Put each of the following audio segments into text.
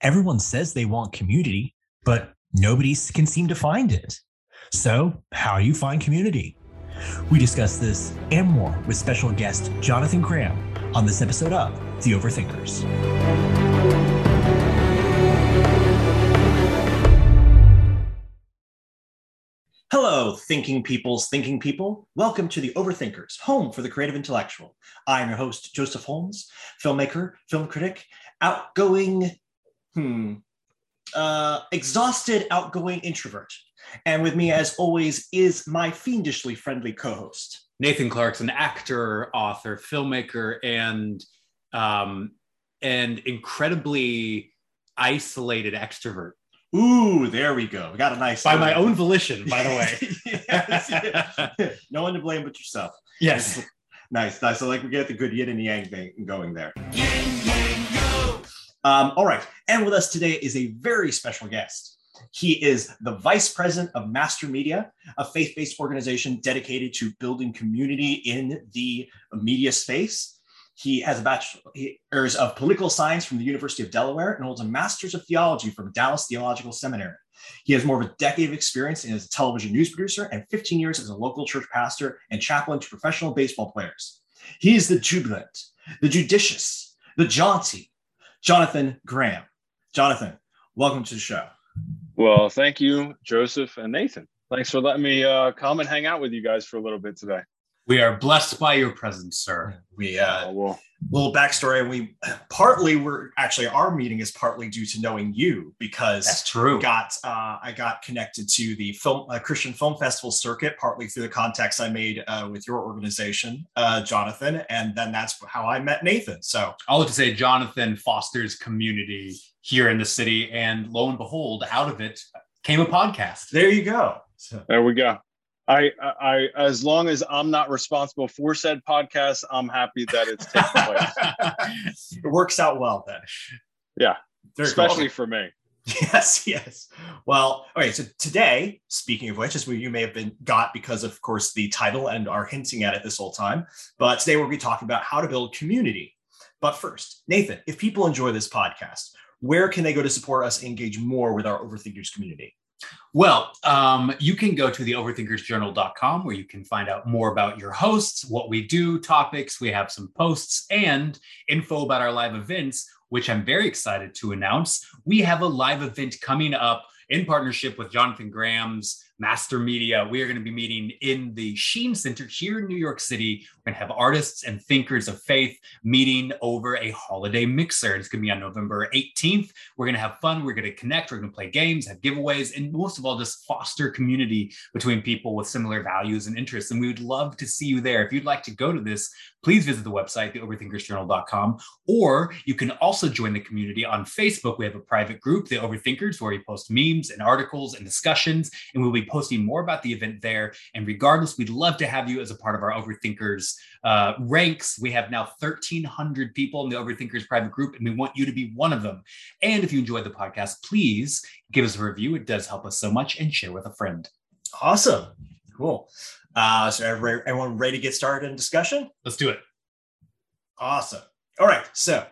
Everyone says they want community, but nobody can seem to find it. So, how do you find community? We discuss this and more with special guest Jonathan Graham on this episode of The Overthinkers. Hello, thinking peoples, thinking people. Welcome to the Overthinkers, home for the creative intellectual. I'm your host, Joseph Holmes, filmmaker, film critic, outgoing hmm, uh, exhausted, outgoing introvert. And with me, as always, is my fiendishly friendly co host. Nathan Clarkson actor, author, filmmaker, and um, and incredibly isolated extrovert. Ooh, there we go. We got a nice by my own volition, by the way. yes, no one to blame but yourself. Yes. nice, nice. So like we get the good yin and yang thing going there. Um, all right. And with us today is a very special guest. He is the vice president of Master Media, a faith based organization dedicated to building community in the media space. He has a bachelor's of political science from the University of Delaware and holds a master's of theology from Dallas Theological Seminary. He has more of a decade of experience as a television news producer and 15 years as a local church pastor and chaplain to professional baseball players. He is the jubilant, the judicious, the jaunty, Jonathan Graham. Jonathan, welcome to the show. Well, thank you, Joseph and Nathan. Thanks for letting me uh, come and hang out with you guys for a little bit today. We are blessed by your presence, sir. We uh, oh, well, little backstory. We partly were actually our meeting is partly due to knowing you because that's true. Got uh, I got connected to the film uh, Christian Film Festival circuit partly through the contacts I made uh, with your organization, uh, Jonathan, and then that's how I met Nathan. So I'll have to say Jonathan fosters community here in the city, and lo and behold, out of it came a podcast. There you go. So. There we go. I, I, as long as I'm not responsible for said podcast, I'm happy that it's taking place. it works out well then. Yeah, Very especially cool. for me. Yes, yes. Well, okay. So today, speaking of which, as we, you may have been got because of course the title and are hinting at it this whole time. But today we'll be talking about how to build community. But first, Nathan, if people enjoy this podcast, where can they go to support us engage more with our Overthinkers community? Well, um, you can go to the overthinkersjournal.com where you can find out more about your hosts, what we do, topics. We have some posts and info about our live events, which I'm very excited to announce. We have a live event coming up in partnership with Jonathan Graham's Master Media. We are going to be meeting in the Sheen Center here in New York City. We're going to have artists and thinkers of faith meeting over a holiday mixer. It's going to be on November 18th. We're going to have fun. We're going to connect. We're going to play games, have giveaways, and most of all, just foster community between people with similar values and interests. And we would love to see you there. If you'd like to go to this, please visit the website, theoverthinkersjournal.com, or you can also join the community on Facebook. We have a private group, The Overthinkers, where we post memes and articles and discussions, and we'll be posting more about the event there. And regardless, we'd love to have you as a part of our Overthinkers uh, ranks. We have now 1,300 people in the Overthinkers private group, and we want you to be one of them. And if you enjoyed the podcast, please give us a review. It does help us so much, and share with a friend. Awesome. Cool. Uh, so everyone ready to get started in discussion? Let's do it. Awesome. All right. So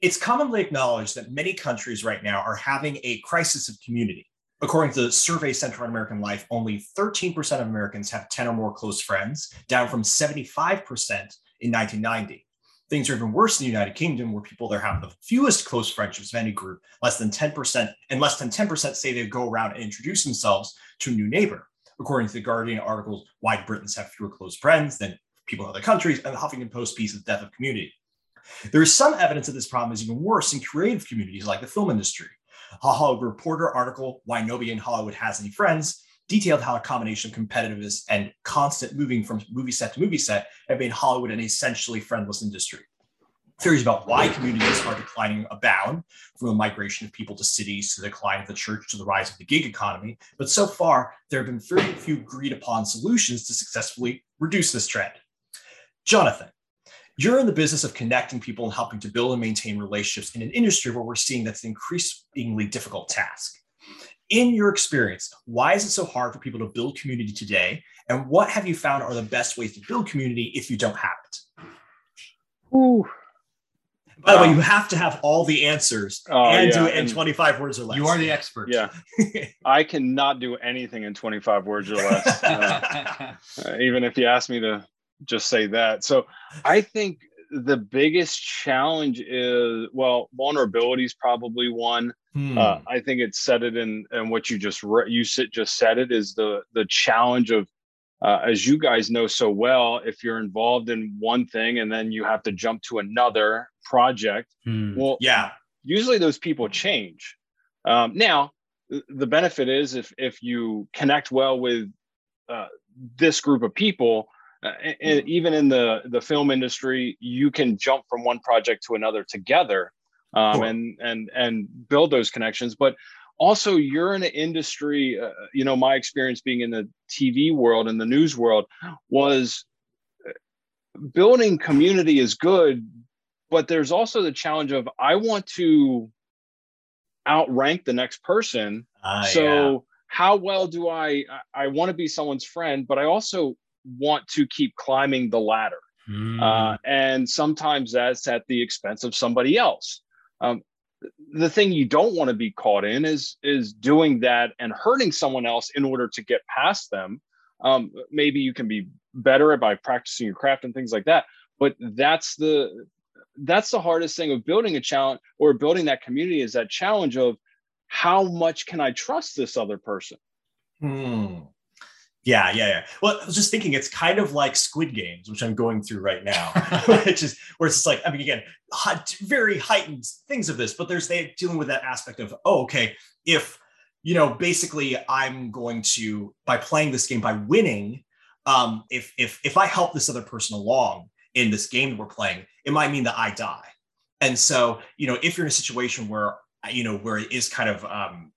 it's commonly acknowledged that many countries right now are having a crisis of community. According to the Survey Center on American Life, only 13% of Americans have 10 or more close friends, down from 75% in 1990. Things are even worse in the United Kingdom, where people there have the fewest close friendships of any group, less than 10%, and less than 10% say they go around and introduce themselves to a new neighbor according to the Guardian articles, why Britons have fewer close friends than people in other countries, and the Huffington Post piece, The Death of Community. There is some evidence that this problem is even worse in creative communities like the film industry. A Hollywood Reporter article, Why Nobody in Hollywood Has Any Friends, detailed how a combination of competitiveness and constant moving from movie set to movie set have made Hollywood an essentially friendless industry. Theories about why communities are declining abound, from the migration of people to cities to the decline of the church to the rise of the gig economy. But so far, there have been very few agreed upon solutions to successfully reduce this trend. Jonathan, you're in the business of connecting people and helping to build and maintain relationships in an industry where we're seeing that's an increasingly difficult task. In your experience, why is it so hard for people to build community today? And what have you found are the best ways to build community if you don't have it? Ooh, By the way, you have to have all the answers Oh, and yeah, do it in and- 25 words or less. You are the expert. Yeah, I cannot do anything in 25 words or less. Uh, uh, even if you ask me to just say that. So I think the biggest challenge is well, vulnerability is probably one. Hmm. Uh, I think it said it in and what you just re- you said just said it is the the challenge of uh, as you guys know so well if you're involved in one thing and then you have to jump to another project Hmm. well yeah. usually those people change. Um, now, the benefit is if if you connect well with uh, this group of people, uh, and even in the the film industry, you can jump from one project to another together, um, and and and build those connections. But also, you're in an industry. Uh, you know, my experience being in the TV world and the news world was uh, building community is good but there's also the challenge of I want to outrank the next person. Ah, so yeah. how well do I I want to be someone's friend, but I also want to keep climbing the ladder. Hmm. Uh, and sometimes that's at the expense of somebody else. Um, the thing you don't want to be caught in is is doing that and hurting someone else in order to get past them. Um, maybe you can be better at by practicing your craft and things like that. But that's the that's the hardest thing of building a challenge or building that community is that challenge of how much can I trust this other person? Hmm. Yeah, yeah, yeah. Well, I was just thinking it's kind of like Squid Games, which I'm going through right now, which is where it's just like, I mean, again, hot, very heightened things of this, but there's they dealing with that aspect of, oh, okay, if you know, basically, I'm going to by playing this game by winning, um, if if if I help this other person along in this game that we're playing, it might mean that I die. And so, you know, if you're in a situation where you know where it is kind of um,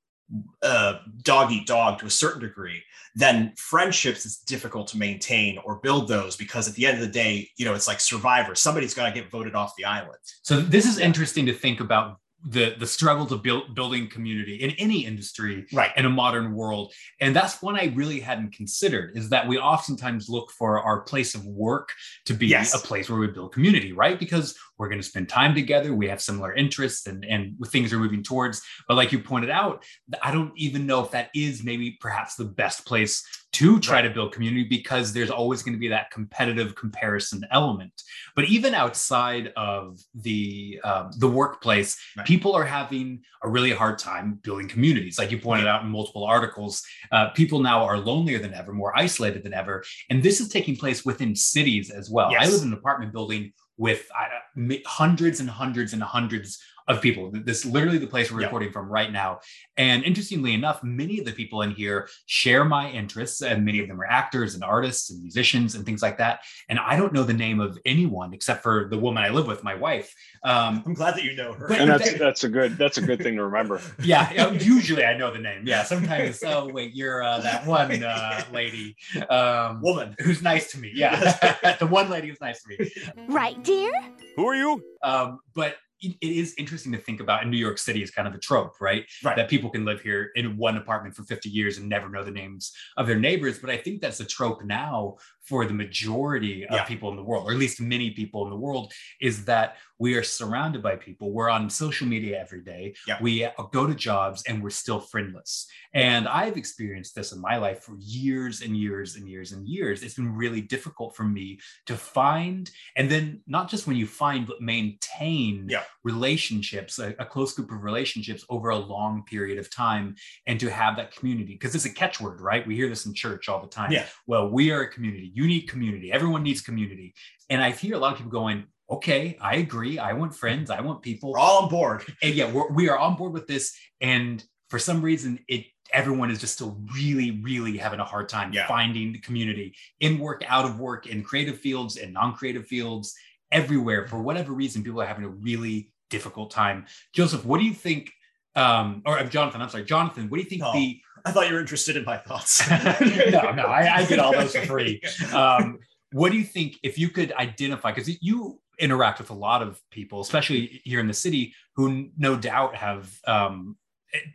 uh, dog eat dog to a certain degree, then friendships it's difficult to maintain or build those because at the end of the day, you know, it's like Survivor. Somebody's got to get voted off the island. So this is interesting to think about the the struggles of build, building community in any industry Right. in a modern world and that's one i really hadn't considered is that we oftentimes look for our place of work to be Yes. a place where we build community right because we're going to spend time together we have similar interests and and things are moving towards but like you pointed out i don't even know if that is maybe perhaps the best place to try to build community because there's always going to be that competitive comparison element. But even outside of the um, the workplace Right. people are having a really hard time building communities. Like you pointed out in multiple articles uh, people now are lonelier than ever more isolated than ever. And this is taking place within cities as well. I live in an apartment building with uh, hundreds and hundreds and hundreds of people this is literally the place we're Yeah. recording from right now and interestingly enough many of the people in here share my interests and many of them are actors and artists and musicians and things like that and i don't know the name of anyone except for the woman i live with my wife um, I'm glad that you know her. But- And that's that's a good that's a good thing to remember. yeah, yeah, usually I know the name. Yeah, sometimes. Oh wait, you're uh, that one uh, lady um, Woman. who's nice to me. Yeah, the one lady who's nice to me. Right, dear? Who are you? Um, but it, it is interesting to think about in New York City is kind of a trope, right? Right. That people can live here in one apartment for 50 years and never know the names of their neighbors. But I think that's a trope now for the majority of Yeah. people in the world, or at least many people in the world, is that we are surrounded by people. We're on social media every day. Yeah. We uh, go to jobs and we're still friendless. And I've experienced this in my life for years and years and years and years. It's been really difficult for me to find, and then not just when you find, but maintain Yeah. relationships, a, a close group of relationships over a long period of time, and to have that community. Because it's a catchword, right? We hear this in church all the time. Yeah. Well, we are a community. You need community. Everyone needs community. And I hear a lot of people going, okay, I agree. I want friends. I want people We're all on board. and yeah, we're, we are on board with this. And for some reason, it everyone is just still really, really having a hard time Yeah. finding the community in work, out of work, in creative fields, in non-creative fields, everywhere. For whatever reason, people are having a really difficult time. Joseph, what do you think? Um, or uh, Jonathan, I'm sorry, Jonathan, what do you think Oh. the I thought you were interested in my thoughts. no, no, I, I get all those for free. Um, what do you think if you could identify? Because you interact with a lot of people, especially here in the city, who no doubt have um,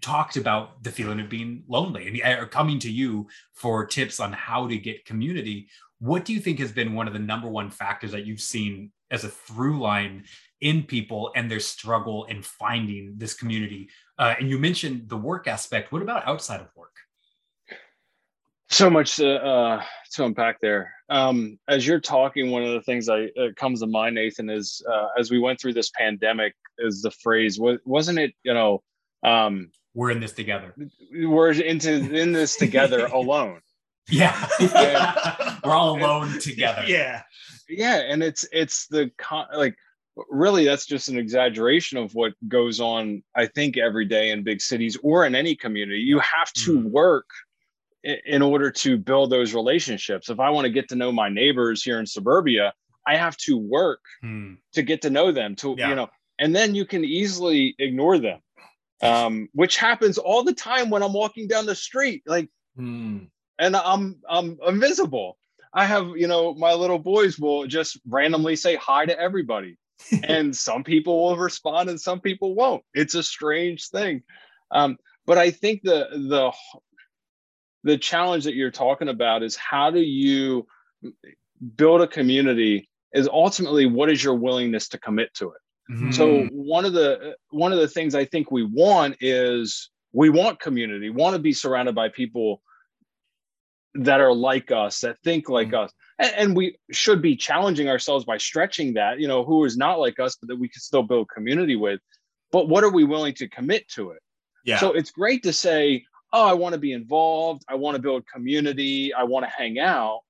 talked about the feeling of being lonely and are coming to you for tips on how to get community. What do you think has been one of the number one factors that you've seen as a through line in people and their struggle in finding this community. Uh, and you mentioned the work aspect. What about outside of work? So much to, uh, to unpack there. Um, as you're talking, one of the things I uh, comes to mind, Nathan, is uh, as we went through this pandemic, is the phrase wasn't it? You know, um, we're in this together. We're into in this together alone. Yeah, we're all alone together. Yeah, yeah, and it's it's the con- like really that's just an exaggeration of what goes on i think every day in big cities or in any community you have to mm. work in order to build those relationships if i want to get to know my neighbors here in suburbia i have to work mm. to get to know them to yeah. you know and then you can easily ignore them um, which happens all the time when i'm walking down the street like mm. and i'm i'm invisible i have you know my little boys will just randomly say hi to everybody and some people will respond and some people won't. It's a strange thing. Um, but I think the the the challenge that you're talking about is how do you build a community is ultimately what is your willingness to commit to it. Mm-hmm. So one of the one of the things I think we want is we want community, want to be surrounded by people that are like us, that think like mm-hmm. us and, and, we should be challenging ourselves by stretching that you know who is not like us but that we can still build community with but what are we willing to commit to it yeah so it's great to say oh i want to be involved i want to build community i want to hang out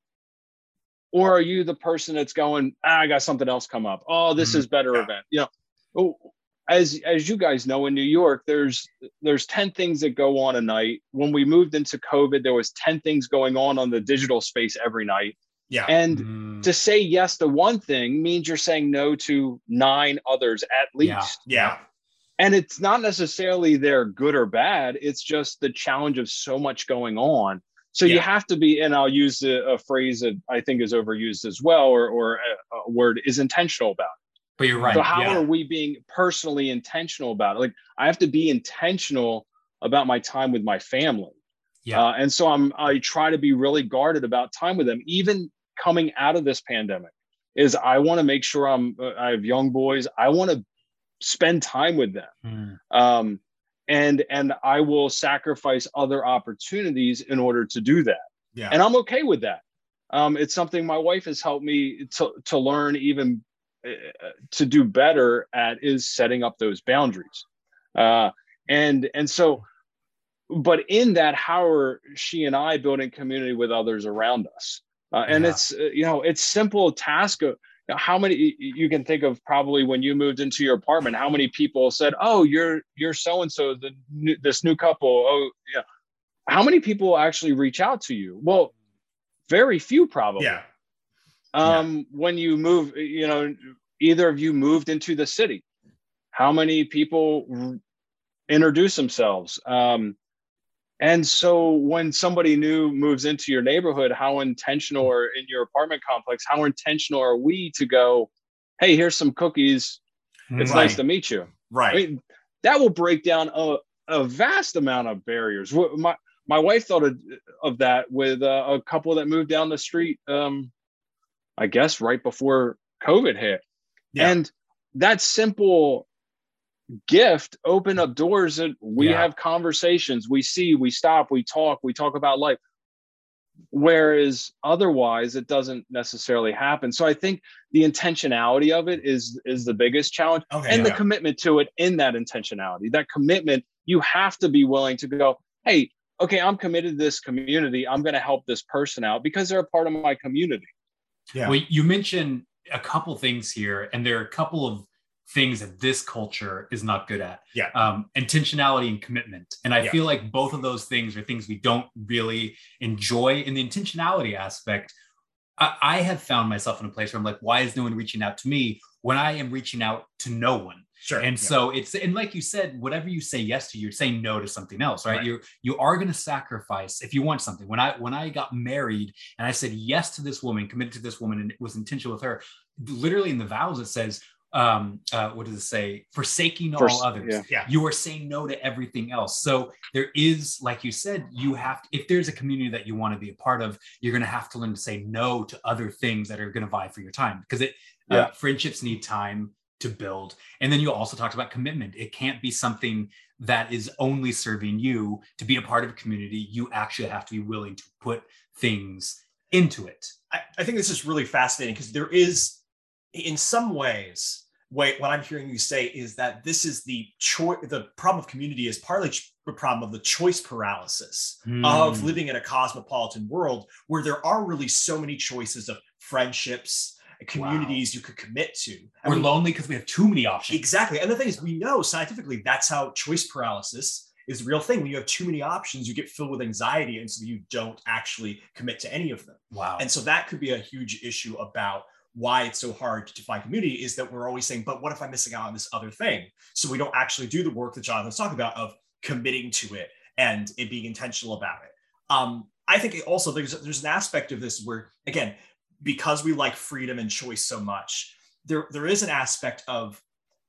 or are you the person that's going ah, i got something else come up oh this mm-hmm. is better yeah. event you know oh, as as you guys know in new york there's there's 10 things that go on a night when we moved into covid there was 10 things going on on the digital space every night yeah. And mm. to say yes to one thing means you're saying no to nine others at least. Yeah. yeah. And it's not necessarily they're good or bad. It's just the challenge of so much going on. So yeah. you have to be, and I'll use a, a, phrase that I think is overused as well, or, or a, a word is intentional about it. But you're right. So how yeah. are we being personally intentional about it? Like I have to be intentional about my time with my family. Yeah. Uh, and so I'm I try to be really guarded about time with them, even coming out of this pandemic is I want to make sure I'm uh, I have young boys. I want to spend time with them. Mm. Um, and and I will sacrifice other opportunities in order to do that. Yeah. And I'm okay with that. Um, it's something my wife has helped me to to learn even uh, to do better at is setting up those boundaries. Uh, and and so but in that how are she and I building community with others around us? Uh, and yeah. it's uh, you know it's simple task of how many you can think of probably when you moved into your apartment how many people said oh you're you're so and so the this new couple oh yeah. How many people actually reach out to you? Well very few probably. Yeah. Um yeah. when you move you know either of you moved into the city how many people introduce themselves? Um and so when somebody new moves into your neighborhood, how intentional or in your apartment complex, how intentional are we to go, hey, here's some cookies. It's right. nice to meet you. Right. I mean, that will break down a, a vast amount of barriers. My my wife thought of, of that with uh, a couple that moved down the street, um, I guess right before COVID hit. Yeah. And that simple gift open up doors that we yeah. have conversations. We see we stop we talk we talk about life. Whereas otherwise it doesn't necessarily happen. So i think the intentionality of it is is the biggest challenge okay, and yeah. the commitment to it in that intentionality that commitment. You have to be willing to go hey okay i'm committed to this community. I'm going to help this person out because they're a part of my community. Yeah. Well you mentioned a couple things here and there are a couple of things that this culture is not good at. Yeah. Um, intentionality and commitment. And I yeah. feel like both of those things are things we don't really enjoy in the intentionality aspect. I, I have found myself in a place where I'm like, why is no one reaching out to me when I am reaching out to no one? Sure. And yeah. so it's and like you said, whatever you say yes to, you're saying no to something else, right? right. You you are going to sacrifice if you want something. When I when I got married and I said yes to this woman, committed to this woman, and it was intentional with her, literally in the vows it says um uh what does it say forsaking First, all others yeah. yeah. you are saying no to everything else so there is like you said you have to, if there's a community that you want to be a part of you're going to have to learn to say no to other things that are going to vie for your time because it Uh, Yeah. Uh, friendships need time to build. And then you also talked about commitment. It can't be something that is only serving you to be a part of a community. You actually have to be willing to put things into it. I, I think this is really fascinating because there is, in some ways, wait, what I'm hearing you say is that this is the choice. The problem of community is partly ch- the problem of the choice paralysis of Hmm. living in a cosmopolitan world where there are really so many choices of friendships, communities you could commit to. We're lonely because we have too many options. Exactly. And the thing is, we know scientifically that's how choice paralysis is a real thing. When you have too many options, you get filled with anxiety. And so you don't actually commit to any of them. Wow. And so that could be a huge issue about why it's so hard to define community is that we're always saying, but what if I'm missing out on this other thing? So we don't actually do the work that Jonathan's talking about of committing to it and it being intentional about it. Um, I think it also there's there's an aspect of this where again, because we like freedom and choice so much, there there is an aspect of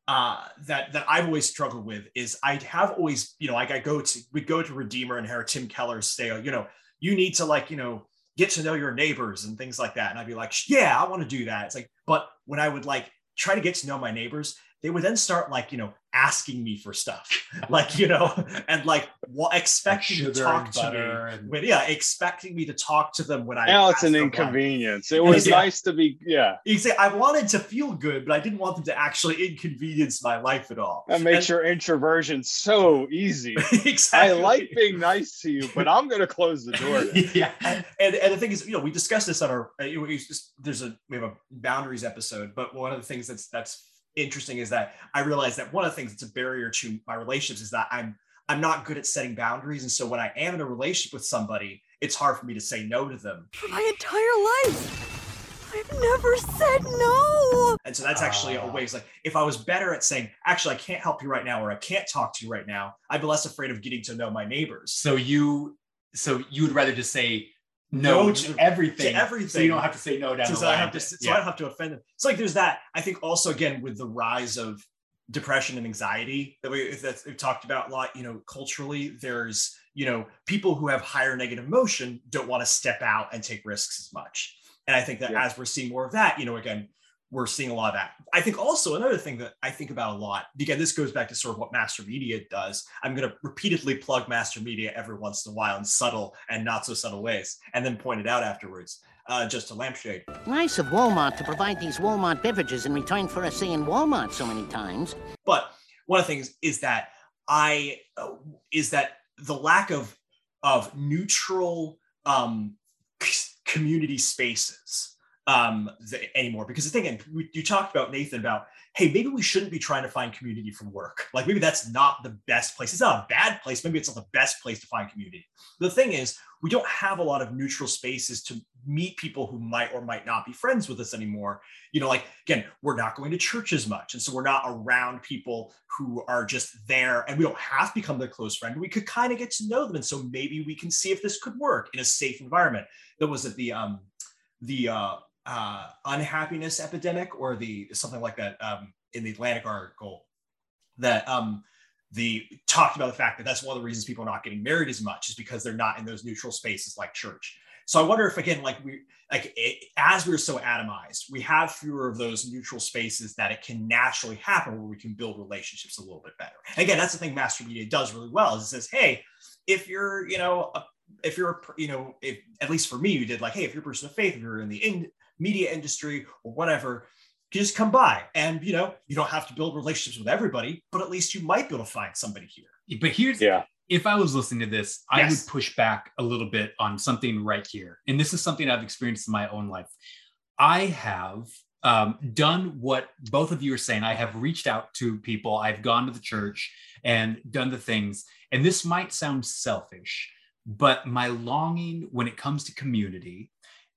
uh, that that I've always struggled with is I have always you know like I go to we go to Redeemer and hear Tim Keller's say you know you need to like you know get to know your neighbors and things like that. And I'd be like yeah I want to do that. It's like but when I would like try to get to know my neighbors they would then start like you know asking me for stuff like you know and like what expecting to talk to me and- when yeah expecting me to talk to them when I Now it's an them why. inconvenience. It was Yeah. nice to be, yeah. You say I wanted to feel good, but I didn't want them to actually inconvenience my life at all. That makes And- your introversion so easy. exactly. I like being nice to you, but I'm going to close the door. yeah. and, and and the thing is, you know, we discussed this on our. uh, you know, we just, there's a we have a boundaries episode, but one of the things that's that's interesting is that I realized that one of the things that's a barrier to my relationships is that I'm I'm not good at setting boundaries, and so when I am in a relationship with somebody, it's hard for me to say no to them, For my entire life, I've never said no. and so that's actually a Ah. way. It's like if I was better at saying, actually, I can't help you right now, or I can't talk to you right now, I'd be less afraid of getting to know my neighbors. So you so you would rather just say no, No to, everything, to everything. So you don't have to say no down so, the so line. I have to, so I don't have to offend them. It's like there's that. I think also again with the rise of depression and anxiety that we that we've talked about a lot. You know, culturally, there's you know people who have higher negative emotion don't want to step out and take risks as much. And I think that Yeah. as we're seeing more of that, you know, again, we're seeing a lot of that. I think also another thing that I think about a lot, again, this goes back to sort of what Master Media does. I'm going to repeatedly plug Master Media every once in a while in subtle and not so subtle ways, and then point it out afterwards, uh, just a lampshade. Nice of Walmart to provide these Walmart beverages in return for us saying Walmart so many times. But one of the things is that I uh, is that the lack of of neutral um, c- community spaces um, anymore. Because the thing, and you talked about Nathan about, hey, maybe we shouldn't be trying to find community from work. Like maybe that's not the best place. It's not a bad place. Maybe it's not the best place to find community. The thing is, we don't have a lot of neutral spaces to meet people who might or might not be friends with us anymore you know like again we're not going to church as much and so we're not around people who are just there and we don't have to become their close friend we could kind of get to know them and so maybe we can see if this could work in a safe environment that was it the um the uh uh unhappiness epidemic or the something like that um in the atlantic article that um the talked about the fact that that's one of the reasons people are not getting married as much is because they're not in those neutral spaces like church so I wonder if again, like we like it, as we're so atomized, we have fewer of those neutral spaces that it can naturally happen where we can build relationships a little bit better. And again, that's the thing Master Media does really well. Is it says, hey, if you're, you know, a, if you're, you know, if at least for me, you did like, hey, if you're a person of faith, if you're in the in, media industry or whatever, just come by and you know you don't have to build relationships with everybody, but at least you might be able to find somebody here. But here's Yeah. if I was listening to this, I Yes. would push back a little bit on something right here. And this is something I've experienced in my own life. I have um, done what both of you are saying. I have reached out to people, I've gone to the church and done the things. And this might sound selfish, but my longing when it comes to community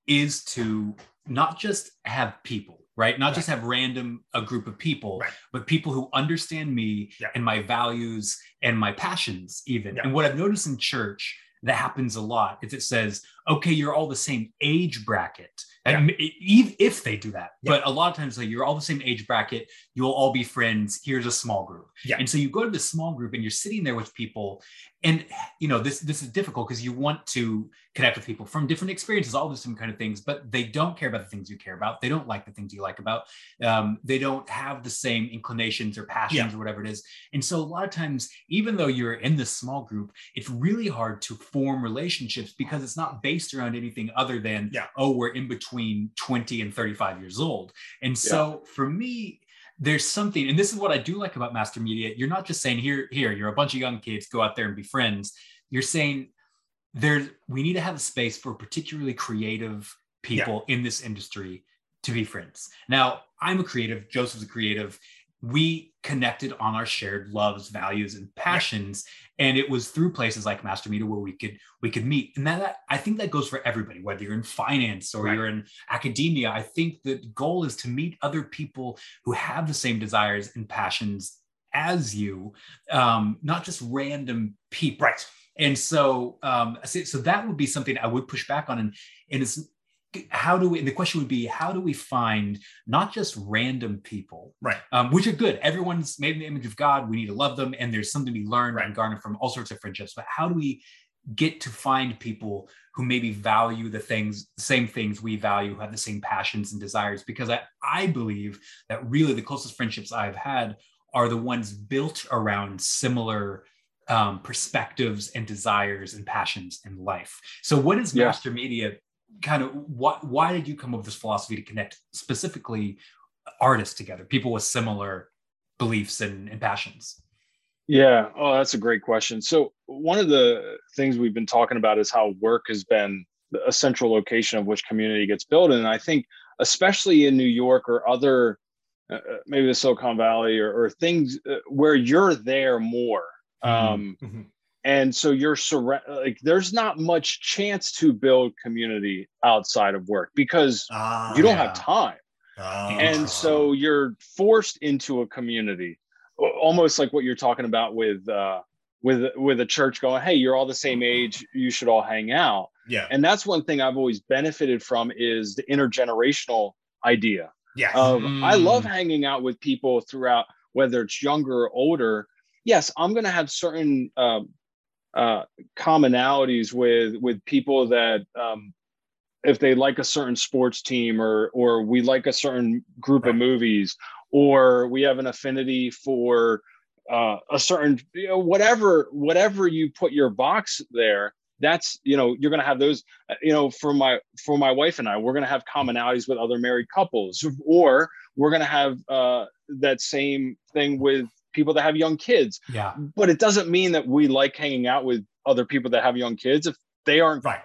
is to not just have people, right? Not just have random a group of people, Right. but people who understand me Yeah. and my values and my passions even. Yeah. And what I've noticed in church that happens a lot is it says, okay, you're all the same age bracket. and yeah. if they do that but a lot of times like you're all the same age bracket you'll all be friends here's a small group yeah. and so you go to the small group and you're sitting there with people and you know this this is difficult because you want to connect with people from different experiences all the same kind of things but they don't care about the things you care about. They don't like the things you like about um, they don't have the same inclinations or passions or whatever it is. And so a lot of times even though you're in this small group it's really hard to form relationships because it's not based around anything other than yeah. oh we're in between 20 and 35 years old. And so yeah. for me there's something and this is what i do like about master media. You're not just saying here here you're a bunch of young kids go out there and be friends. You're saying there's we need to have a space for particularly creative people yeah. in this industry to be friends. Now i'm a creative joseph's a creative we connected on our shared loves values and passions and it was through places like master media where we could we could meet. And that, that i think that goes for everybody whether you're in finance or right. you're in academia. I think the goal is to meet other people who have the same desires and passions as you um, not just random people. Right. And so um, so that would be something i would push back on. And and it's how do we and the question would be how do we find not just random people right um, which are good everyone's made in the image of god we need to love them and there's something to be learned right. and garnered from all sorts of friendships but how do we get to find people who maybe value the things the same things we value who have the same passions and desires because i, I believe that really the closest friendships i've had are the ones built around similar um, perspectives and desires and passions in life. So, what is yeah. master media kind of what why did you come up with this philosophy to connect specifically artists together people with similar beliefs and, and passions? Yeah. Oh that's a great question. So one of the things we've been talking about is how work has been a central location of which community gets built. And i think especially in new york or other uh, uh maybe the silicon valley or, or things uh, where you're there more mm-hmm. um, mm-hmm and so you're surround like there's not much chance to build community outside of work because uh, you don't yeah. have time. Uh, and so you're forced into a community almost like what you're talking about with uh with with a church going hey you're all the same age you should all hang out. Yeah. And that's one thing i've always benefited from is the intergenerational idea yeah. of mm. i love hanging out with people throughout whether it's younger or older. Yes i'm going to have certain um, uh, commonalities with with people that um, if they like a certain sports team or or we like a certain group of movies or we have an affinity for uh, a certain you know whatever whatever you put your box there that's you know you're going to have those uh, you know for my for my wife and i we're going to have commonalities with other married couples or we're going to have uh, that same thing with people that have young kids. Yeah. But it doesn't mean that we like hanging out with other people that have young kids. If they aren't right.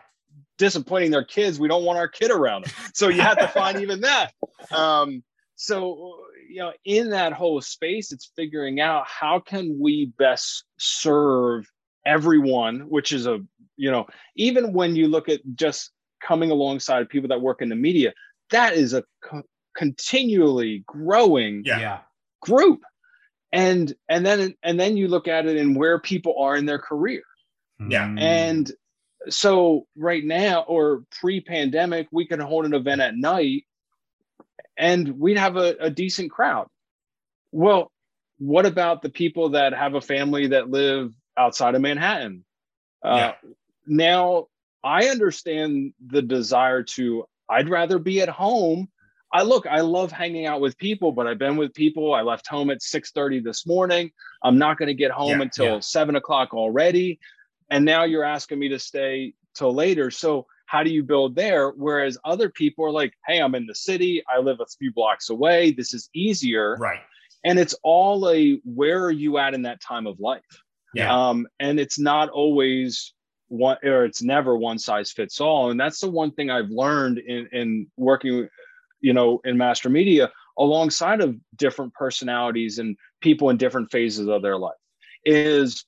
disappointing their kids, we don't want our kid around them. So you have to find even that. Um, so you know, in that whole space, it's figuring out how can we best serve everyone, which is a you know, even when you look at just coming alongside people that work in the media, that is a co- continually growing yeah. group and and then and then you look at it and where people are in their career. Yeah. And so right now or pre-pandemic we could hold an event at night and we'd have a, a decent crowd. Well what about the people that have a family that live outside of manhattan? Uh, yeah. now i understand the desire to i'd rather be at home I look, I love hanging out with people, but I've been with people. I left home at 6:30 this morning. I'm not going to get home yeah, until yeah. seven o'clock already. And now you're asking me to stay till later. So how do you build there? Whereas other people are like, hey, I'm in the city, I live a few blocks away. This is easier. Right. And it's all a where are you at in that time of life? Yeah. Um, and it's not always one or it's never one size fits all. And that's the one thing I've learned in, in working you know, in master media alongside of different personalities and people in different phases of their life is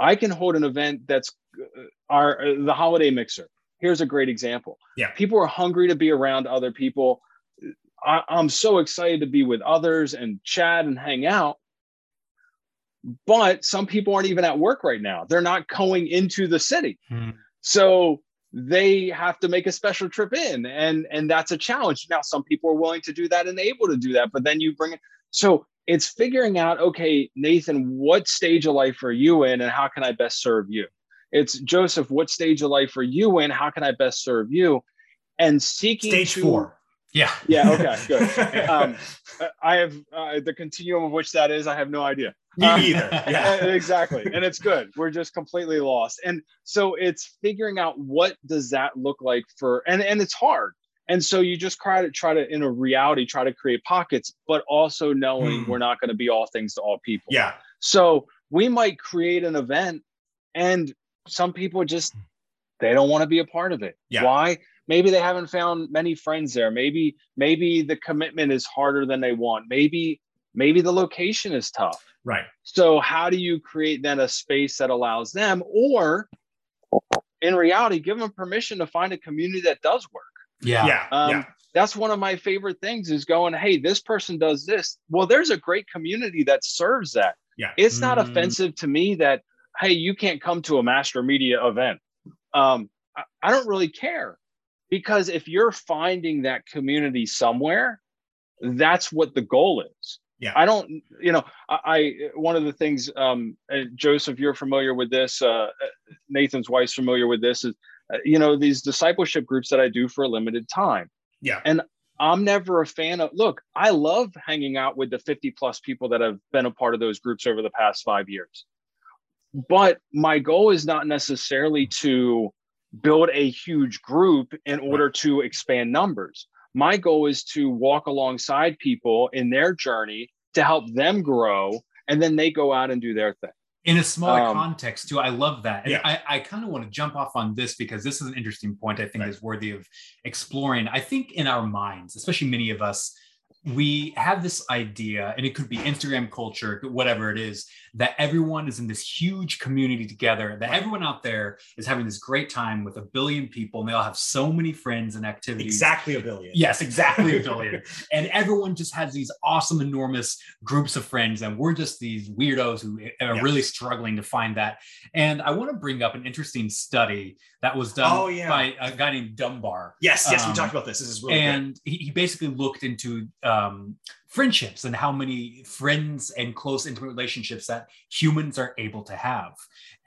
I can hold an event that's uh, our uh, the holiday mixer. Here's a great example. Yeah. People are hungry to be around other people. I, I'm so excited to be with others and chat and hang out. But some people aren't even at work right now. They're not going into the city. Hmm. So they have to make a special trip in and and that's a challenge. Now some people are willing to do that and able to do that but then you bring it so it's figuring out okay nathan what stage of life are you in and how can i best serve you? It's joseph what stage of life are you in? How can i best serve you? And seeking stage to, four yeah. Yeah okay good. Um, i have uh, the continuum of which that is i have no idea. Me Um, either yeah. exactly and it's good. We're just completely lost. And so it's figuring out what does that look like for and and it's hard. And so you just try to try to in a reality try to create pockets but also knowing Hmm. we're not going to be all things to all people. Yeah. So we might create an event and some people just they don't want to be a part of it. Yeah. why maybe they haven't found many friends there. Maybe maybe the commitment is harder than they want. Maybe maybe the location is tough. Right. So how do you create then a space that allows them or in reality give them permission to find a community that does work? Yeah. Yeah. Um, yeah. that's one of my favorite things is going hey this person does this. Well there's a great community that serves that. Yeah. it's not Mm. offensive to me that hey you can't come to a master media event. Um, I, I don't really care because if you're finding that community somewhere that's what the goal is Yeah. i don't you know i, I one of the things um, uh, joseph you're familiar with this uh, uh, nathan's wife's familiar with this is uh, you know these discipleship groups that i do for a limited time yeah And I'm never a fan of look, I love hanging out with the 50 plus people that have been a part of those groups over the past five years. But my goal is not necessarily to build a huge group in order to expand numbers. My goal is to walk alongside people in their journey to help them grow, and then they go out and do their thing. in a smaller Um, context too i love that and Yeah. i, I kind of want to jump off on this because this is an interesting point i think Right. is worthy of exploring i think in our minds especially many of us we have this idea and it could be instagram culture whatever it is that everyone is in this huge community together that Right. everyone out there is having this great time with a billion people and they all have so many friends and activities exactly a billion Yes, exactly a billion. and everyone just has these awesome, enormous groups of friends, and we're just these weirdos who are Yeah. really struggling to find that. And I want to bring up an interesting study that was done Oh, yeah. by a guy named Dunbar. yes yes we Um, talked about this this is really good and he, he basically looked into um, friendships and how many friends and close, intimate relationships that humans are able to have.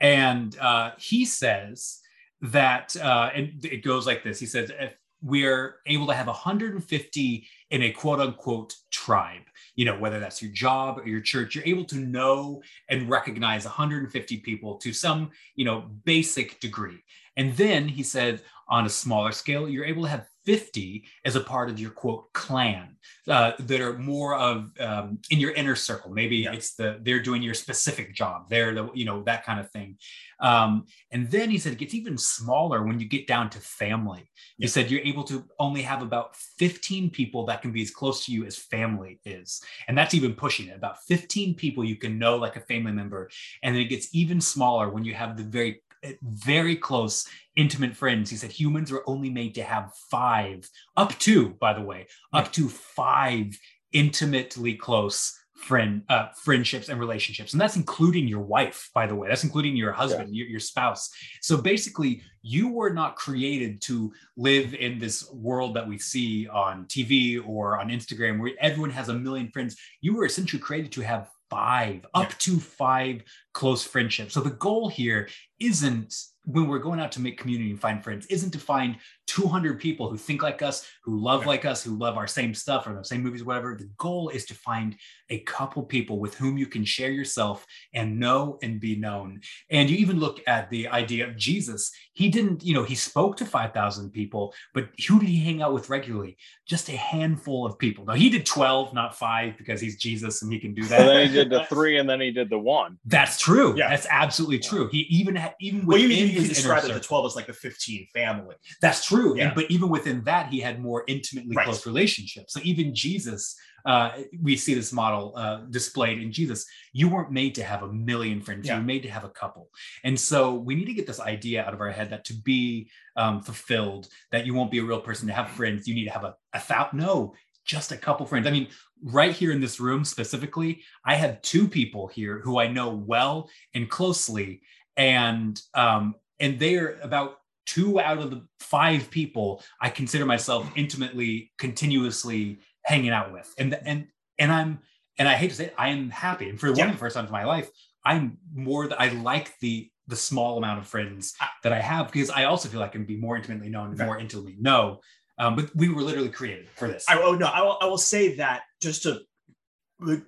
And uh, he says that, uh, and it goes like this: He says, if we are able to have 150 in a quote unquote tribe, you know, whether that's your job or your church, you're able to know and recognize 150 people to some, you know, basic degree. And then he said, on a smaller scale, you're able to have 50 as a part of your quote clan uh, that are more of um, in your inner circle. Maybe Yeah. it's the they're doing your specific job. They're the you know that kind of thing. Um, and then he said it gets even smaller when you get down to family. He Yeah. said you're able to only have about 15 people that can be as close to you as family is, and that's even pushing it. About 15 people you can know like a family member, and then it gets even smaller when you have the very very close intimate friends. He said humans are only made to have five up to by the way up to five intimately close friend uh, friendships and relationships. And that's including your wife by the way. That's including your husband your, your spouse. So basically you were not created to live in this world that we see on tv or on instagram where everyone has a million friends. You were essentially created to have five up to five close friendships. So the goal here isn't when we're going out to make community and find friends isn't to find 200 people who think like us who love like us who love our same stuff or the same movies whatever. The goal is to find a couple people with whom you can share yourself and know and be known. And you even look at the idea of jesus. He didn't you know he spoke to 5000 people but who did he hang out with regularly? Just a handful of people. Now he did 12 not five because he's jesus and he can do that. And then he did the three, and then he did the one. that's true. Yeah. that's absolutely true. He even had even well within his inner the 12 as like the 15 family that's true. Yeah. And, but even within that, he had more intimately Right. close relationships. So even Jesus, uh, we see this model uh, displayed in Jesus. You weren't made to have a million friends. Yeah. You were made to have a couple. And so we need to get this idea out of our head that to be um, fulfilled, that you won't be a real person to have friends. You need to have a, a thousand. No, just a couple friends. I mean, right here in this room specifically, I have two people here who I know well and closely, and um, and they're about two out of the five people I consider myself intimately, continuously hanging out with. And and and I'm and I hate to say it, I am happy. And for one of the first times in my life, I'm more I like the the small amount of friends that I have because I also feel I can be more intimately known, okay. more intimately know. Um, but we were literally created for this. I, oh no, I will, I will say that just to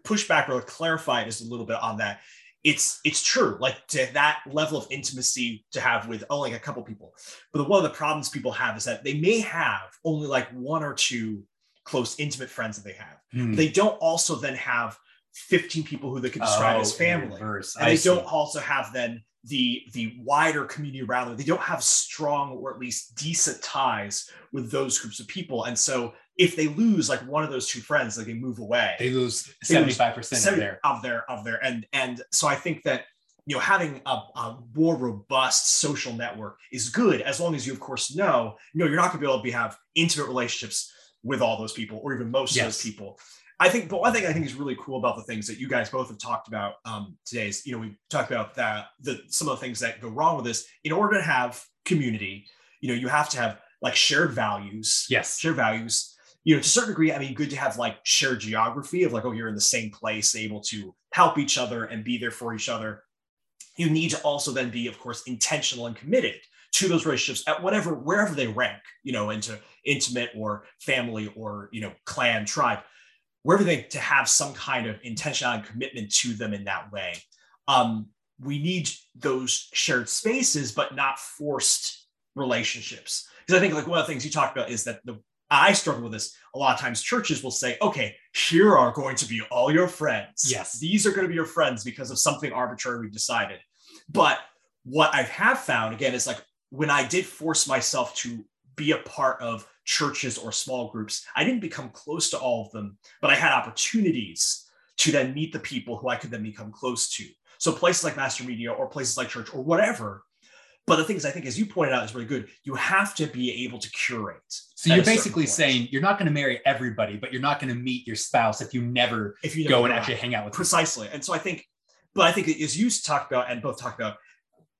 push back or clarify just a little bit on that. It's it's true, like to that level of intimacy to have with only a couple people. But one of the problems people have is that they may have only like one or two close, intimate friends that they have. Hmm. They don't also then have 15 people who they could describe oh, as family. And they don't also have then the the wider community around them. They don't have strong or at least decent ties with those groups of people. And so if they lose like one of those two friends, like they move away. They lose 75% of their of their of their and and so I think that you know having a, a, more robust social network is good as long as you of course know you know you're not going to be able to have intimate relationships with all those people or even most yes. of those people I think, but one thing I think is really cool about the things that you guys both have talked about um, today is, you know, we talked about that, the, some of the things that go wrong with this. In order to have community, you know, you have to have like shared values. Yes. Shared values. You know, to a certain degree, I mean, good to have like shared geography of like, oh, you're in the same place, able to help each other and be there for each other. You need to also then be, of course, intentional and committed to those relationships at whatever, wherever they rank, you know, into intimate or family or, you know, clan, tribe wherever they to have some kind of intention and commitment to them in that way. Um, we need those shared spaces, but not forced relationships. Because I think like one of the things you talked about is that the I struggle with this. A lot of times churches will say, okay, here are going to be all your friends. Yes. These are going to be your friends because of something arbitrary we decided. But what I have found again is like when I did force myself to be a part of churches or small groups. I didn't become close to all of them, but I had opportunities to then meet the people who I could then become close to. So places like Master Media or places like church or whatever. But the things I think, as you pointed out, is really good. You have to be able to curate. So you're basically saying you're not going to marry everybody, but you're not going to meet your spouse if you never if you go and actually hang out with precisely. And so I think, but I think as you talked about and both talked about,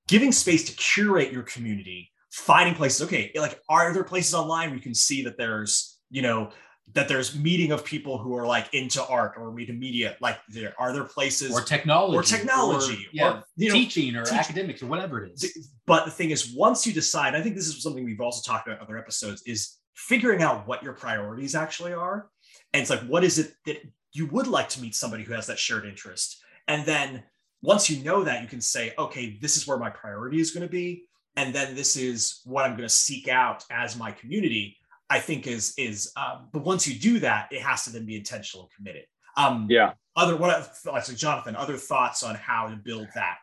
giving space to curate your community finding places. Okay, like are there places online where you can see that there's, you know, that there's meeting of people who are like into art or media media like there are there places or technology or technology or, yeah, or you know, teaching or teaching. academics or whatever it is. but the thing is once you decide i think this is something we've also talked about in other episodes is figuring out what your priorities actually are. And it's like what is it that you would like to meet somebody who has that shared interest? And then once you know that you can say okay this is where my priority is going to be and then this is what i'm going to seek out as my community i think is is um, but once you do that it has to then be intentional and committed um yeah other what I like jonathan other thoughts on how to build that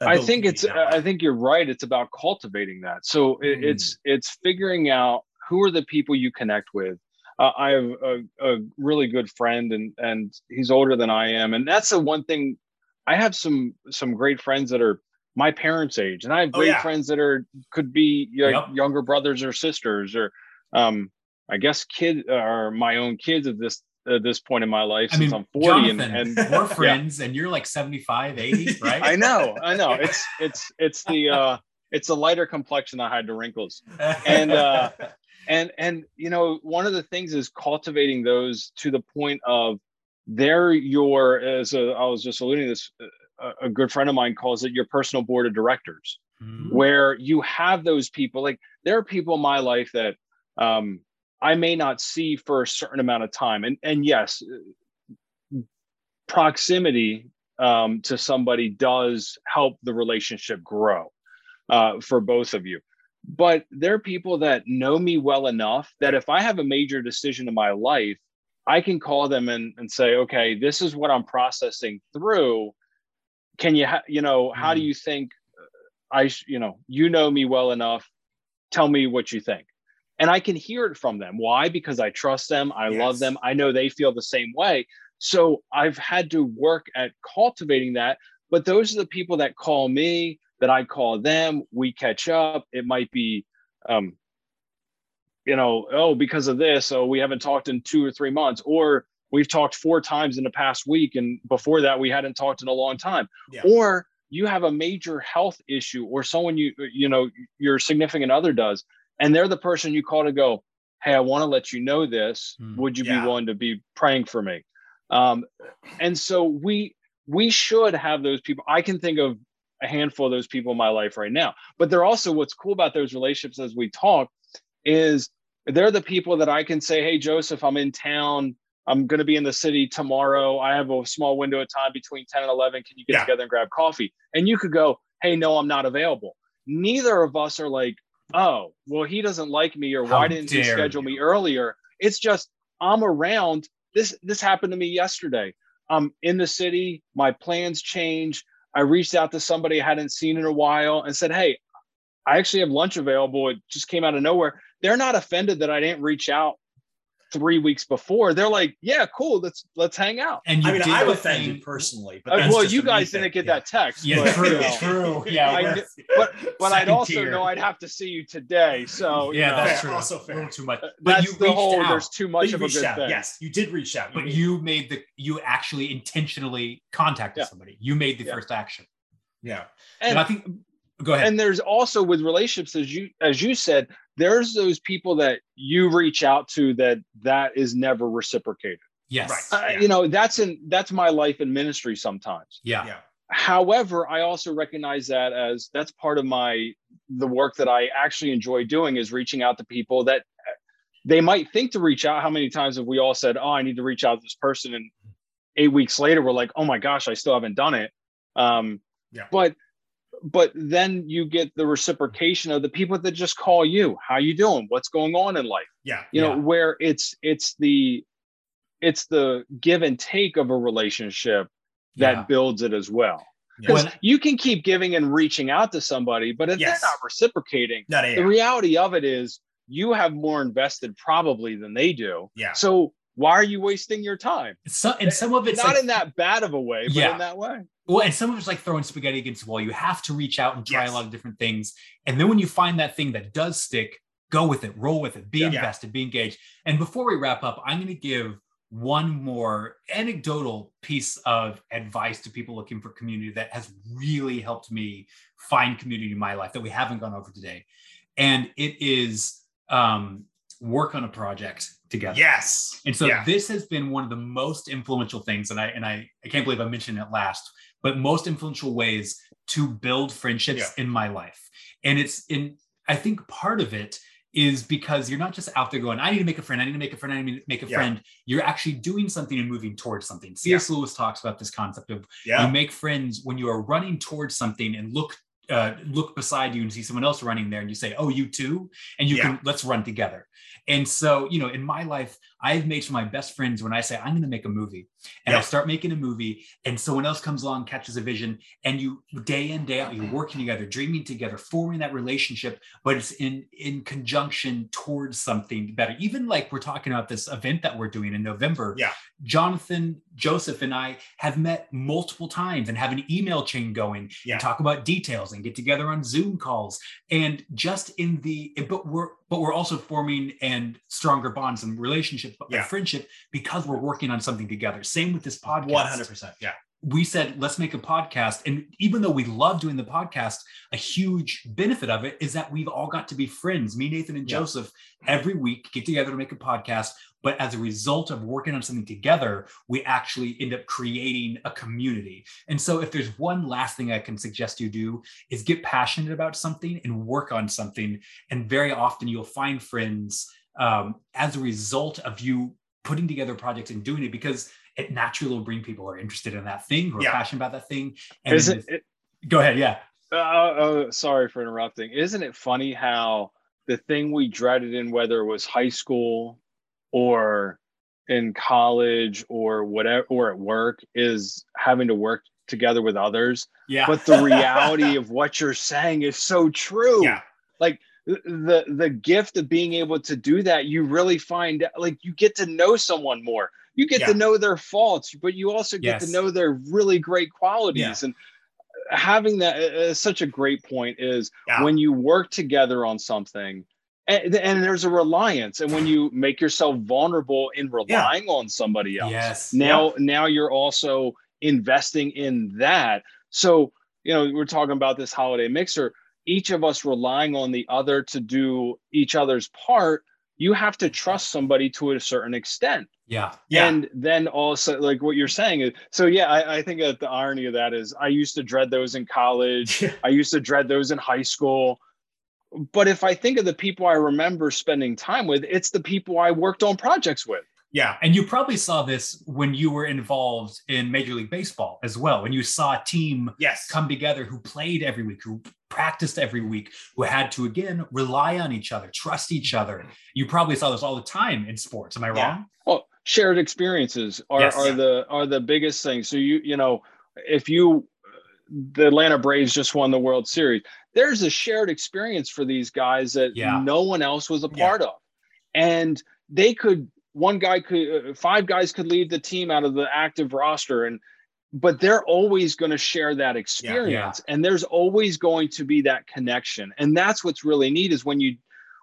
uh, i think it's i think you're right it's about cultivating that so mm. it's it's figuring out who are the people you connect with uh, I have a, a, really good friend, and and he's older than I am, and that's the one thing. I have some some great friends that are my parents' age, and I have oh, great oh, yeah. friends that are could be yep. younger brothers or sisters, or um, I guess kid or my own kids at this at this point in my life I since mean, I'm 40 Jonathan, and, and we're friends yeah. and you're like 75 80 right I know I know it's it's it's the uh it's the lighter complexion that hide the wrinkles and uh and and you know one of the things is cultivating those to the point of they're your as a, I was just alluding to this a good friend of mine calls it your personal board of directors, mm-hmm. where you have those people. Like there are people in my life that um, I may not see for a certain amount of time, and and yes, proximity um, to somebody does help the relationship grow uh, for both of you. But there are people that know me well enough that if I have a major decision in my life, I can call them and, and say, okay, this is what I'm processing through can you ha- you know how do mm. you think i sh- you know you know me well enough tell me what you think and i can hear it from them. Why? Because i trust them. I yes. love them. I know they feel the same way. So i've had to work at cultivating that. But those are the people that call me that i call them. We catch up. It might be um you know oh because of this. Oh we haven't talked in two or three months. Or we've talked four times in the past week. And before that we hadn't talked in a long time. Yeah. or you have a major health issue or someone you you know your significant other does and they're the person you call to go hey i want to let you know this. Hmm. would you Yeah. be willing to be praying for me? Um, and so we we should have those people i can think of a handful of those people in my life right now. But they're also what's cool about those relationships as we talk is they're the people that i can say hey joseph i'm in town. I'm going to be in the city tomorrow. I have a small window of time between 10 and 11 can you get Yeah. together and grab coffee? And you could go hey no i'm not available. Neither of us are like oh well he doesn't like me or How why didn't he schedule you." me earlier? It's just i'm around. This this happened to me yesterday. I'm in the city. My plans change i reached out to somebody i hadn't seen in a while and said hey i actually have lunch available. It just came out of nowhere. They're not offended that i didn't reach out three weeks before they're like yeah cool let's let's hang out And you I mean, I'm the offended thing- personally, but Uh, that's well you guys didn't get Yeah. that text Yeah, but, true, you know, true. Yeah, I but but i'd also tier. know i'd have to see you today so you yeah, know, that's Fair, true. also a fair. little too much. uh, But that's you the whole out. there's too much of a good out. thing Yes, you did reach out. but made- you made the you actually intentionally contacted Yeah. somebody. You made the Yeah. first action. yeah, And, and I think go ahead. and there's also with relationships as you as you said there's those people that you reach out to that that is never reciprocated yes. Right. uh, Yeah. you know that's in that's my life in ministry sometimes yeah. yeah, however i also recognize that as that's part of my the work that i actually enjoy doing is reaching out to people that uh, they might think to reach out how many times have we all said oh i need to reach out to this person and eight weeks later we're like oh my gosh i still haven't done it um Yeah. but but then you get the reciprocation of the people that just call you. How you doing? What's going on in life? Yeah, you know where it's it's the it's the give and take of a relationship that Yeah. builds it as well. Because When- you can keep giving and reaching out to somebody but if Yes. they're not reciprocating the reality of it is you have more invested probably than they do. Yeah, so why are you wasting your time? So, and some of it's not like, in that bad of a way but Yeah. in that way Well, and some of it's like throwing spaghetti against the wall. You have to reach out and try Yes. a lot of different things. And then when you find that thing that does stick, go with it, roll with it, be Yeah. invested, be engaged. And before we wrap up, I'm going to give one more anecdotal piece of advice to people looking for community that has really helped me find community in my life that we haven't gone over today. And it is um, work on a project together. yes, And so yeah, this has been one of the most influential things, and I and I, I can't believe I mentioned it last, but most influential ways to build friendships in my life. And it's in I think part of it is because you're not just out there going, I need to make a friend, I need to make a friend, I need to make a Yeah. friend. You're actually doing something and moving towards something. C.S. Lewis talks about this concept of yeah, you make friends when you are running towards something and look uh, look beside you and see someone else running there and you say oh you too and you Yeah. can let's run together and so you know in my life i've made some of my best friends when i say i'm going to make a movie and i Yeah. start making a movie and someone else comes along catches a vision and you day in day out you're working together dreaming together forming that relationship but it's in in conjunction towards something better even like we're talking about this event that we're doing in november Yeah. jonathan joseph and i have met multiple times and have an email chain going Yeah. and talk about details and get together on zoom calls and just in the but we're but we're also forming and stronger bonds and relationships Yeah. and friendship because we're working on something together. Same with this podcast. one hundred percent, yeah, we said let's make a podcast. And even though we love doing the podcast a huge benefit of it is that we've all got to be friends. Me nathan and Yeah. joseph every week get together to make a podcast but as a result of working on something together we actually end up creating a community and so if there's one last thing i can suggest you do is get passionate about something and work on something and very often you'll find friends um, as a result of you putting together projects and doing it because it naturally will bring people who are interested in that thing, who are Yeah. passionate about that thing. And isn't it go ahead, yeah. uh, uh, sorry for interrupting isn't it funny how the thing we dreaded in whether it was high school or in college or whatever or at work is having to work together with others Yeah. but the reality of what you're saying is so true yeah, Like the the gift of being able to do that you really find like you get to know someone more you get Yeah. to know their faults but you also get Yes. to know their really great qualities Yeah. and having that uh, such a great point is yeah, when you work together on something and, and there's a reliance and when you make yourself vulnerable in relying on somebody else Yes. now now you're also investing in that so you know, we're talking about this holiday mixer, each of us relying on the other to do each other's part, you have to trust somebody to a certain extent. Yeah. Yeah. And then also like what you're saying is so yeah, I, I think that the irony of that is I used to dread those in college. I used to dread those in high school. But if I think of the people I remember spending time with, it's the people I worked on projects with. yeah. And you probably saw this when you were involved in Major League Baseball as well, when you saw a team Yes. come together who played every week, who practiced every week, who had to again rely on each other, trust each other. You probably saw this all the time in sports. Am I Yeah. wrong? Well, shared experiences are, Yes. are the are the biggest thing. So you you know, if you the Atlanta Braves just won the World Series, there's a shared experience for these guys that Yeah. no one else was a Yeah. part of, and they could one guy could uh, five guys could leave the team out of the active roster. And but they're always going to share that experience. And there's always going to be that connection. And that's what's really neat is when you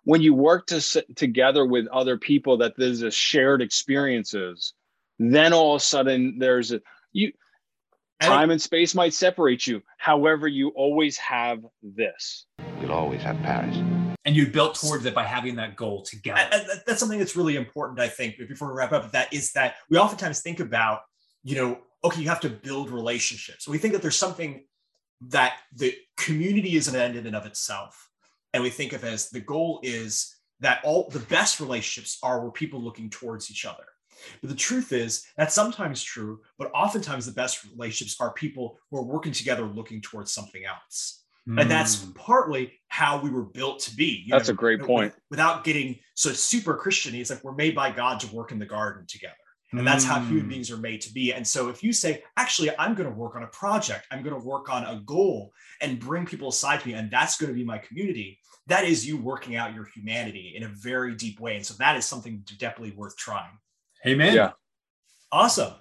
when you work to sit together with other people that there's a shared experiences then all of a sudden there's a you time and space might separate you however you always have this We'll always have Paris. And you built towards it by having that goal together. And- and that- that's something that's really important, I think, before we wrap up, that is that we oftentimes think about, you know, okay, you have to build relationships. We think that there's something that the community is an end in and of itself. And we think of as the goal is that all the best relationships are where people looking towards each other. But the truth is that's sometimes true, but oftentimes the best relationships are people who are working together looking towards something else. And that's Mm. partly how we were built to be. you That's know, a great point. Without getting so super Christian, it's like we're made by God to work in the garden together. And that's how human Mm. beings are made to be. And so if you say, actually, I'm going to work on a project, I'm going to work on a goal and bring people aside to me, and that's going to be my community, that is you working out your humanity in a very deep way. And so that is something definitely worth trying. Amen. Yeah. Awesome.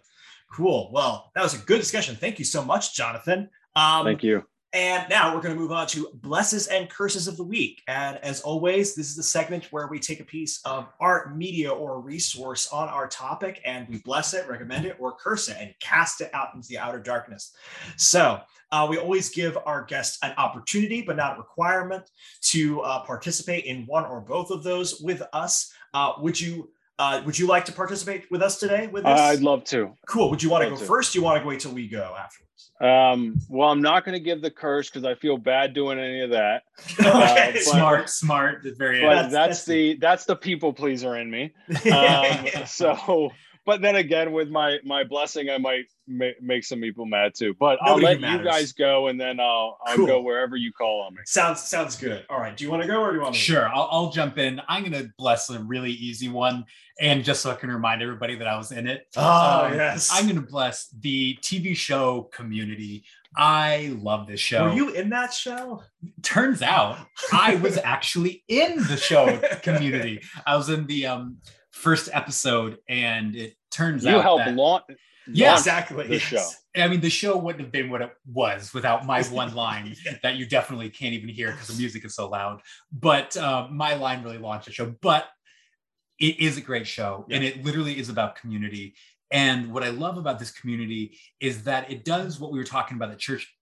Cool. Well, that was a good discussion. Thank you so much, Jonathan. Um, thank you and now we're going to move on to blesses and curses of the week. And as always, this is the segment where we take a piece of art, media, or resource on our topic and we bless it, recommend it, or curse it and cast it out into the outer darkness. So uh, we always give our guests an opportunity, but not a requirement, to uh, participate in one or both of those with us. Uh, would you? Uh, would you like to participate with us today? With this? i'd love to cool. Would you want to go to. first? Do you want to wait till we go afterwards? um well i'm not going to give the curse because i feel bad doing any of that okay. but- Smart, smart. The very but. That's- that's, that's- the that's the people pleaser in me um, so but then again with my my blessing i might ma- make some people mad too but i'll let who you guys go and then i'll i'll Cool. go wherever you call on me Sounds sounds good. All right. Do you want to go or do you want me? to? Sure, I'll, I'll jump in. I'm going to bless a really easy one. And just so I can remind everybody that I was in it, Oh um, yes. I'm going to bless the TV show community. I love this show. Were you in that show? Turns out I was actually in the show community. I was in the um, first episode, and it turns you out helped that, launch Yeah, exactly. the show. I mean, the show wouldn't have been what it was without my one line that you definitely can't even hear because the music is so loud. But uh, my line really launched the show. But it is a great show, and it literally is about community. And what I love about this community is that it does what we were talking about the church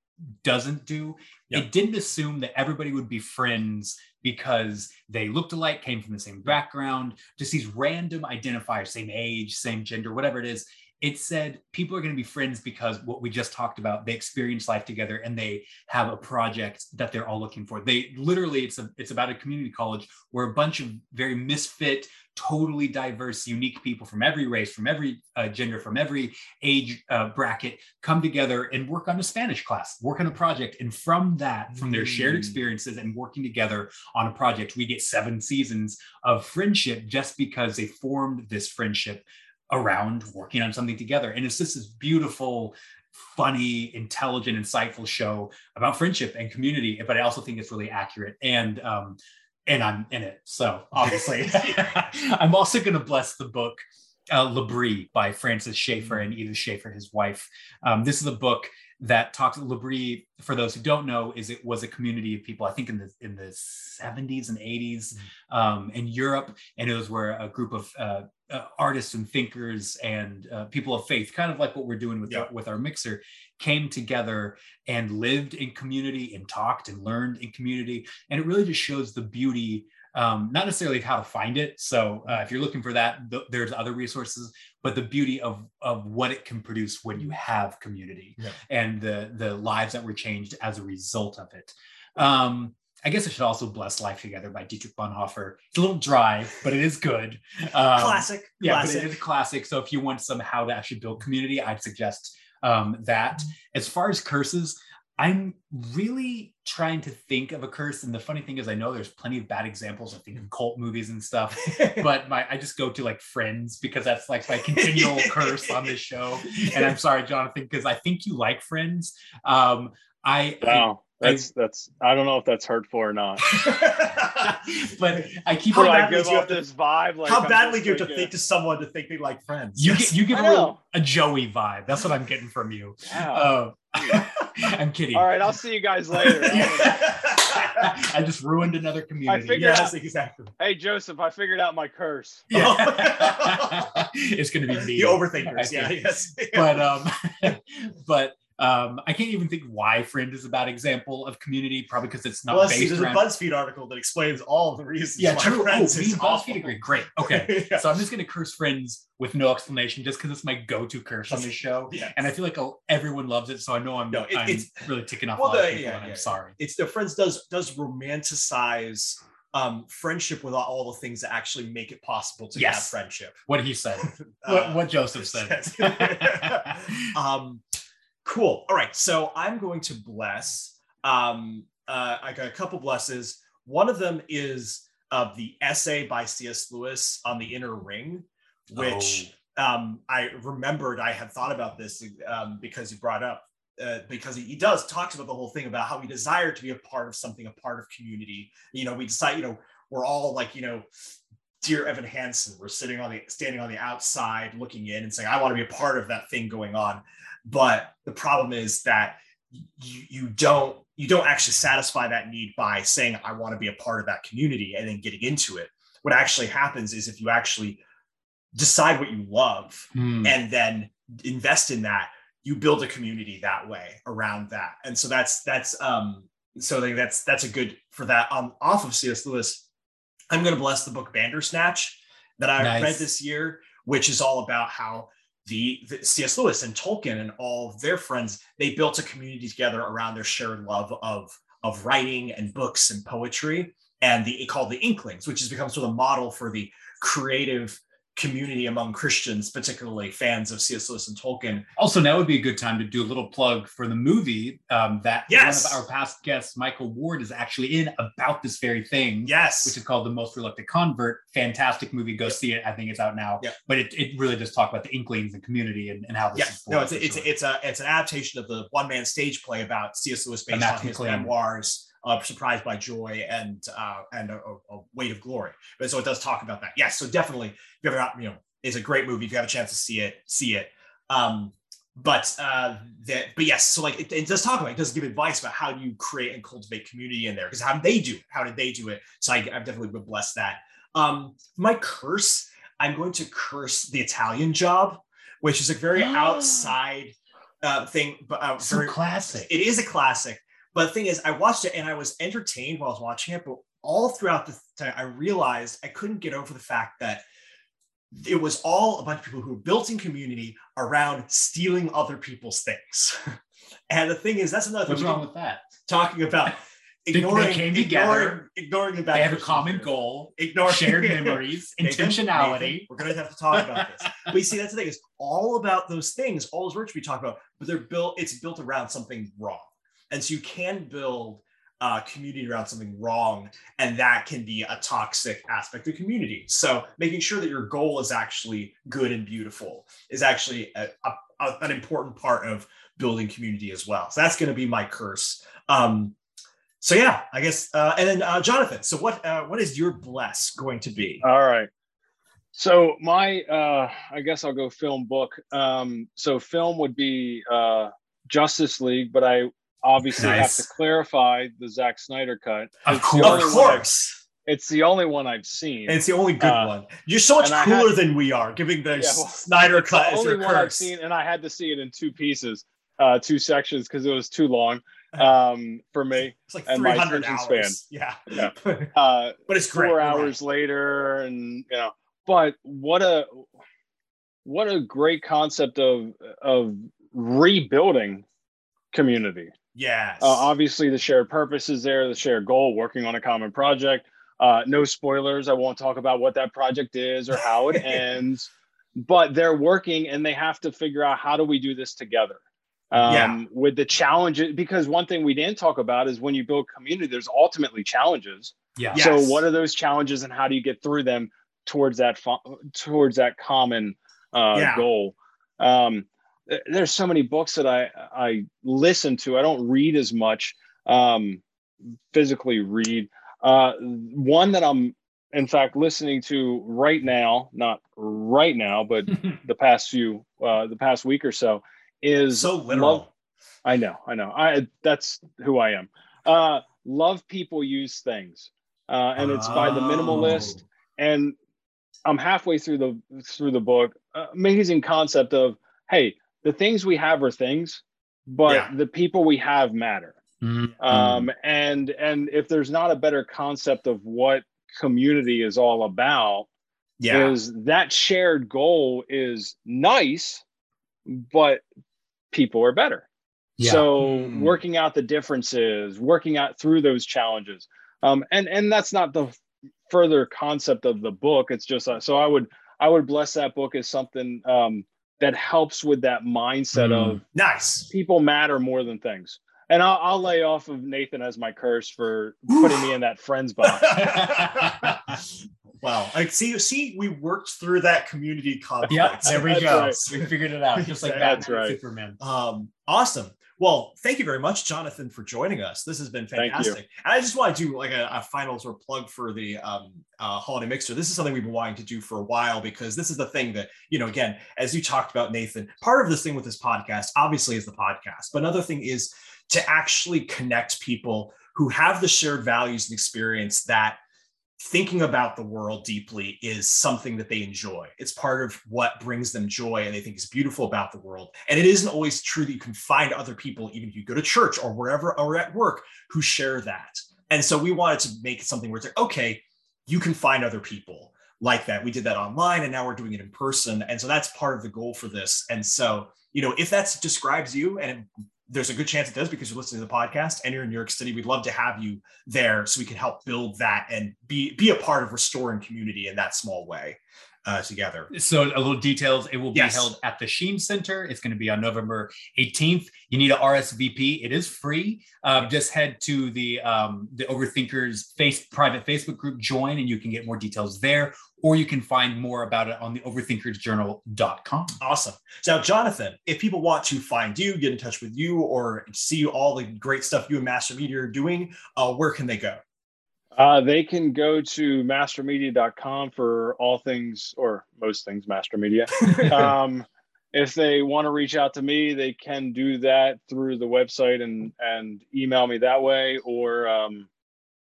doesn't do. Yeah. It didn't assume that everybody would be friends because they looked alike, came from the same background, just these random identifiers, same age, same gender, whatever it is it said people are going to be friends because what we just talked about they experience life together and they have a project that they're all looking for they literally it's a it's about a community college where a bunch of very misfit totally diverse unique people from every race from every uh, gender from every age uh, bracket come together and work on a spanish class work on a project and from that from their shared Mm. experiences and working together on a project we get seven seasons of friendship just because they formed this friendship around working on something together. And it's just this beautiful, funny, intelligent, insightful show about friendship and community. But I also think it's really accurate. And um, and I'm in it. So obviously, I'm also going to bless the book uh, L'Abri by Francis Schaeffer and Edith Schaeffer, his wife. Um, this is a book that talks. L'Abri for those who don't know, is it was a community of people. I think in the in the 70s and 80s Mm-hmm. um, in Europe, and it was where a group of uh, uh, artists and thinkers and uh, people of faith, kind of like what we're doing with Yeah. our, with our mixer, came together and lived in community and talked and learned in community, and it really just shows the beauty. Um, not necessarily how to find it. So uh, if you're looking for that, th- there's other resources, but the beauty of of what it can produce when you have community Yeah. and the the lives that were changed as a result of it. Um, I guess I should also bless Life Together by Dietrich Bonhoeffer. It's a little dry, but it is good. Um, classic. yeah, classic. but it is classic. So if you want some how to actually build community, I'd suggest um, that. As far as curses, I'm really trying to think of a curse. And the funny thing is, I know there's plenty of bad examples. I think of cult movies and stuff. But my I just go to like Friends because that's like my continual curse on this show. And I'm sorry, Jonathan, because I think you like Friends. Um, I Wow. That's that's I don't know if that's hurtful or not. but I keep How I give off this vibe? Like How I'm badly do you have to think to someone to think they like friends? you Yes. get you give a, a Joey vibe. That's what I'm getting from you. Wow. Uh, I'm kidding. All right, I'll see you guys later. I just ruined another community. figured yes, exactly. hey Joseph, I figured out my curse. Yeah. it's gonna be me. The overthinkers. Yeah, yes. But um, but um, I can't even think why Friend is a bad example of community. Probably because it's not well, let's see, based there's a. BuzzFeed article that explains all the reasons yeah, why true. Oh, Friends me is. BuzzFeed agree. Great. Okay. Yeah. So I'm just gonna curse Friends with no explanation, just because it's my go-to curse on this show, Yeah. and I feel like oh, everyone loves it. So I know I'm, No, it- I'm it's- really ticking off Well, a lot of people, yeah, and I'm sorry. It's the Friends does does romanticize um, friendship without all the things that actually make it possible to have friendship. What he said. Uh, what, what Joseph said. um, cool. All right. So I'm going to bless. Um, uh, I got a couple blesses. One of them is uh, the essay by C.S. Lewis on the inner ring, which Oh. um, I remembered I had thought about this um, because you brought up. Uh, because he, he does talks about the whole thing about how we desire to be a part of something, a part of community. You know, we decide, you know, we're all like, you know, dear Evan Hansen, we're sitting on the standing on the outside looking in and saying, I want to be a part of that thing going on. But the problem is that you, you don't you don't actually satisfy that need by saying, I want to be a part of that community and then getting into it. What actually happens is if you actually decide what you love Hmm. and then invest in that you build a community that way around that and so that's that's um so that's that's a good for that um off of cs lewis i'm going to bless the book bandersnatch that i Nice. read this year which is all about how the, the cs lewis and tolkien and all of their friends they built a community together around their shared love of of writing and books and poetry and the called the inklings which has become sort of a model for the creative community among Christians, particularly fans of C.S. Lewis and Tolkien. Also, now would be a good time to do a little plug for the movie um, that Yes. one of our past guests, Michael Ward, is actually in about this very thing. Yes. Which is called The Most Reluctant Convert. Fantastic movie. Go Yep. see it. I think it's out now. Yep. But it, it really does talk about the Inklings and community and, and how this yeah, is no, it's a, it's sure. a, it's a it's an adaptation of the one man stage play about C.S. Lewis based on his memoirs, uh, "Surprised by Joy" and uh, and a, a, Weight of Glory. But so it does talk about that. Yes, so definitely, if you ever got you know, it's a great movie. If you have a chance to see it, see it. Um, but uh, that, but yes, so like it, it does talk about, it does give advice about how do you create and cultivate community in there because how did they do it? How did they do it? So I, I've definitely been blessed that. Um, my curse, I'm going to curse the Italian job, which is a very outside uh, thing, but uh, so very, classic. it is a classic. But the thing is, I watched it and I was entertained while I was watching it. But all throughout the time, I realized I couldn't get over the fact that it was all a bunch of people who were built in community around stealing other people's things. and the thing is, that's another What's thing wrong with that? talking about ignoring, they ignoring, came ignoring, together. ignoring the bad They have a common goal, Ignoring shared memories, intentionality. Nathan, we're gonna have to talk about this. But you see, that's the thing, It's all about those things, all those words we talk about, but they're built, it's built around something wrong. And so you can build a community around something wrong, and that can be a toxic aspect of community. So making sure that your goal is actually good and beautiful is actually a, a- a- an important part of building community as well. So that's going to be my curse. Um, so yeah, I guess. Uh, and then uh, Jonathan, so what uh, what is your bless going to be? All right. So my, uh, I guess I'll go film book. Um, so film would be uh, Justice League, but I obviously Nice. have to clarify the Zack Snyder cut. Of It's the course. only Of one I've- course. It's the only one I've seen. And it's the only good Uh, one. You're so much cooler had- than we are, giving the Yeah, well, Snyder it's cut the as only your one I've seen, and I had to see it in two pieces, uh, two sections because it was too long um, for me. It's like and my 300 attention hours. Yeah. Yeah. Uh, but it's four You're right. hours later and you know but what a what a great concept of of rebuilding community Yes. uh, obviously the shared purpose is there the shared goal working on a common project uh, no spoilers i won't talk about what that project is or how it ends but they're working and they have to figure out how do we do this together um, Yeah. with the challenges because one thing we didn't talk about is when you build community there's ultimately challenges Yeah. So Yes. what are those challenges and how do you get through them towards that fo- towards that common uh, Yeah. goal um, there's so many books that i i listen to i don't read as much um, physically read uh, one that i'm in fact listening to right now not right now but the past few uh, the past week or so is so Love- literal. I know, I know. I that's who I am. Uh, love people use things, uh, and it's by the minimalist. Oh. And I'm halfway through the through the book. Amazing concept of hey, the things we have are things, but Yeah. the people we have matter. Mhm. Um, and and if there's not a better concept of what community is all about, Yeah. is that shared goal is nice, but people are better. Yeah. So Mm. working out the differences, working out through those challenges, um, and and that's not the further concept of the book. It's just uh, so I would I would bless that book as something um, that helps with that mindset Mm. of nice. people matter more than things. And I'll, I'll lay off of Nathan as my curse for putting me in that friends box. wow. I see see we worked through that community conflict. Yeah, there we That's go. right. We figured it out, just like That's Batman right. Superman. Um, awesome. Well, thank you very much, Jonathan, for joining us. This has been fantastic. And I just want to do like a, a final sort of plug for the um, uh, holiday mixer. This is something we've been wanting to do for a while because this is the thing that you know. Again, as you talked about, Nathan, part of this thing with this podcast, obviously, is the podcast, but another thing is to actually connect people who have the shared values and experience that thinking about the world deeply is something that they enjoy. It's part of what brings them joy and they think is beautiful about the world. And it isn't always true that you can find other people, even if you go to church or wherever or at work, who share that. And so we wanted to make it something where it's like, okay, you can find other people like that. We did that online and now we're doing it in person. And so that's part of the goal for this. And so, you know, if that describes you and it, there's a good chance it does because you're listening to the podcast and you're in New York City. We'd love to have you there so we can help build that and be be a part of restoring community in that small way uh, together. So a little details. It will be Yes. held at the Sheen Center. It's going to be on November 18th. You need a RSVP. It is free. Uh, just head to the um, the Overthinkers face private Facebook group, join, and you can get more details there. Or you can find more about it on the overthinkersjournal.com. Awesome. Now, Jonathan, if people want to find you, get in touch with you, or see all the great stuff you and Master Media are doing, uh, where can they go? Uh, they can go to mastermedia.com for all things or most things master media. um, if they want to reach out to me, they can do that through the website and and email me that way. Or um,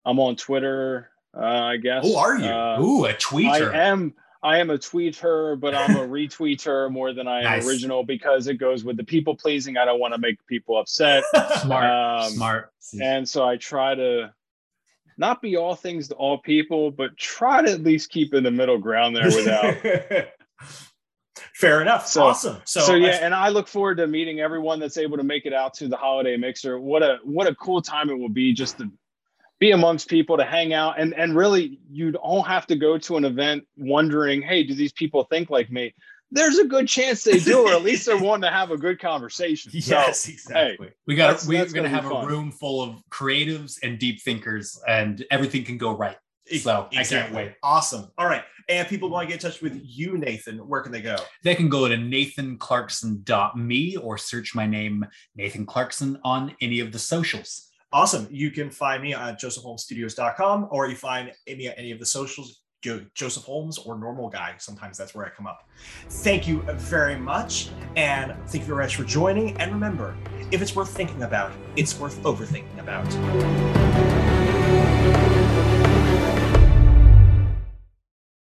I'm on Twitter, uh, I guess. Who are you? Uh, Ooh, a tweeter. I am. I am a tweeter, but I'm a retweeter more than I am Nice. original because it goes with the people pleasing. I don't want to make people upset, Smart. Um, Smart. and so I try to not be all things to all people, but try to at least keep in the middle ground there without. Fair enough. So- awesome. So, so, yeah, I- and I look forward to meeting everyone that's able to make it out to the holiday mixer. What a what a cool time it will be just to be amongst people to hang out and and really you don't have to go to an event wondering, hey, do these people think like me? There's a good chance they do, or at least they're wanting to have a good conversation. yes, So, exactly. We got. That's- We're going to gonna have be a room full of creatives and deep thinkers, and everything can go right. So I can't wait. Awesome. All right. And people want to get in touch with you, Nathan, where can they go? They can go to nathanclarkson.me or search my name, Nathan Clarkson, on any of the socials. Awesome. You can find me at josephholmestudios.com or you find me at any of the socials. Jo- Joseph Holmes or normal guy. Sometimes that's where I come up. Thank you very much. And thank you very much for joining. And remember, if it's worth thinking about, it's worth overthinking about.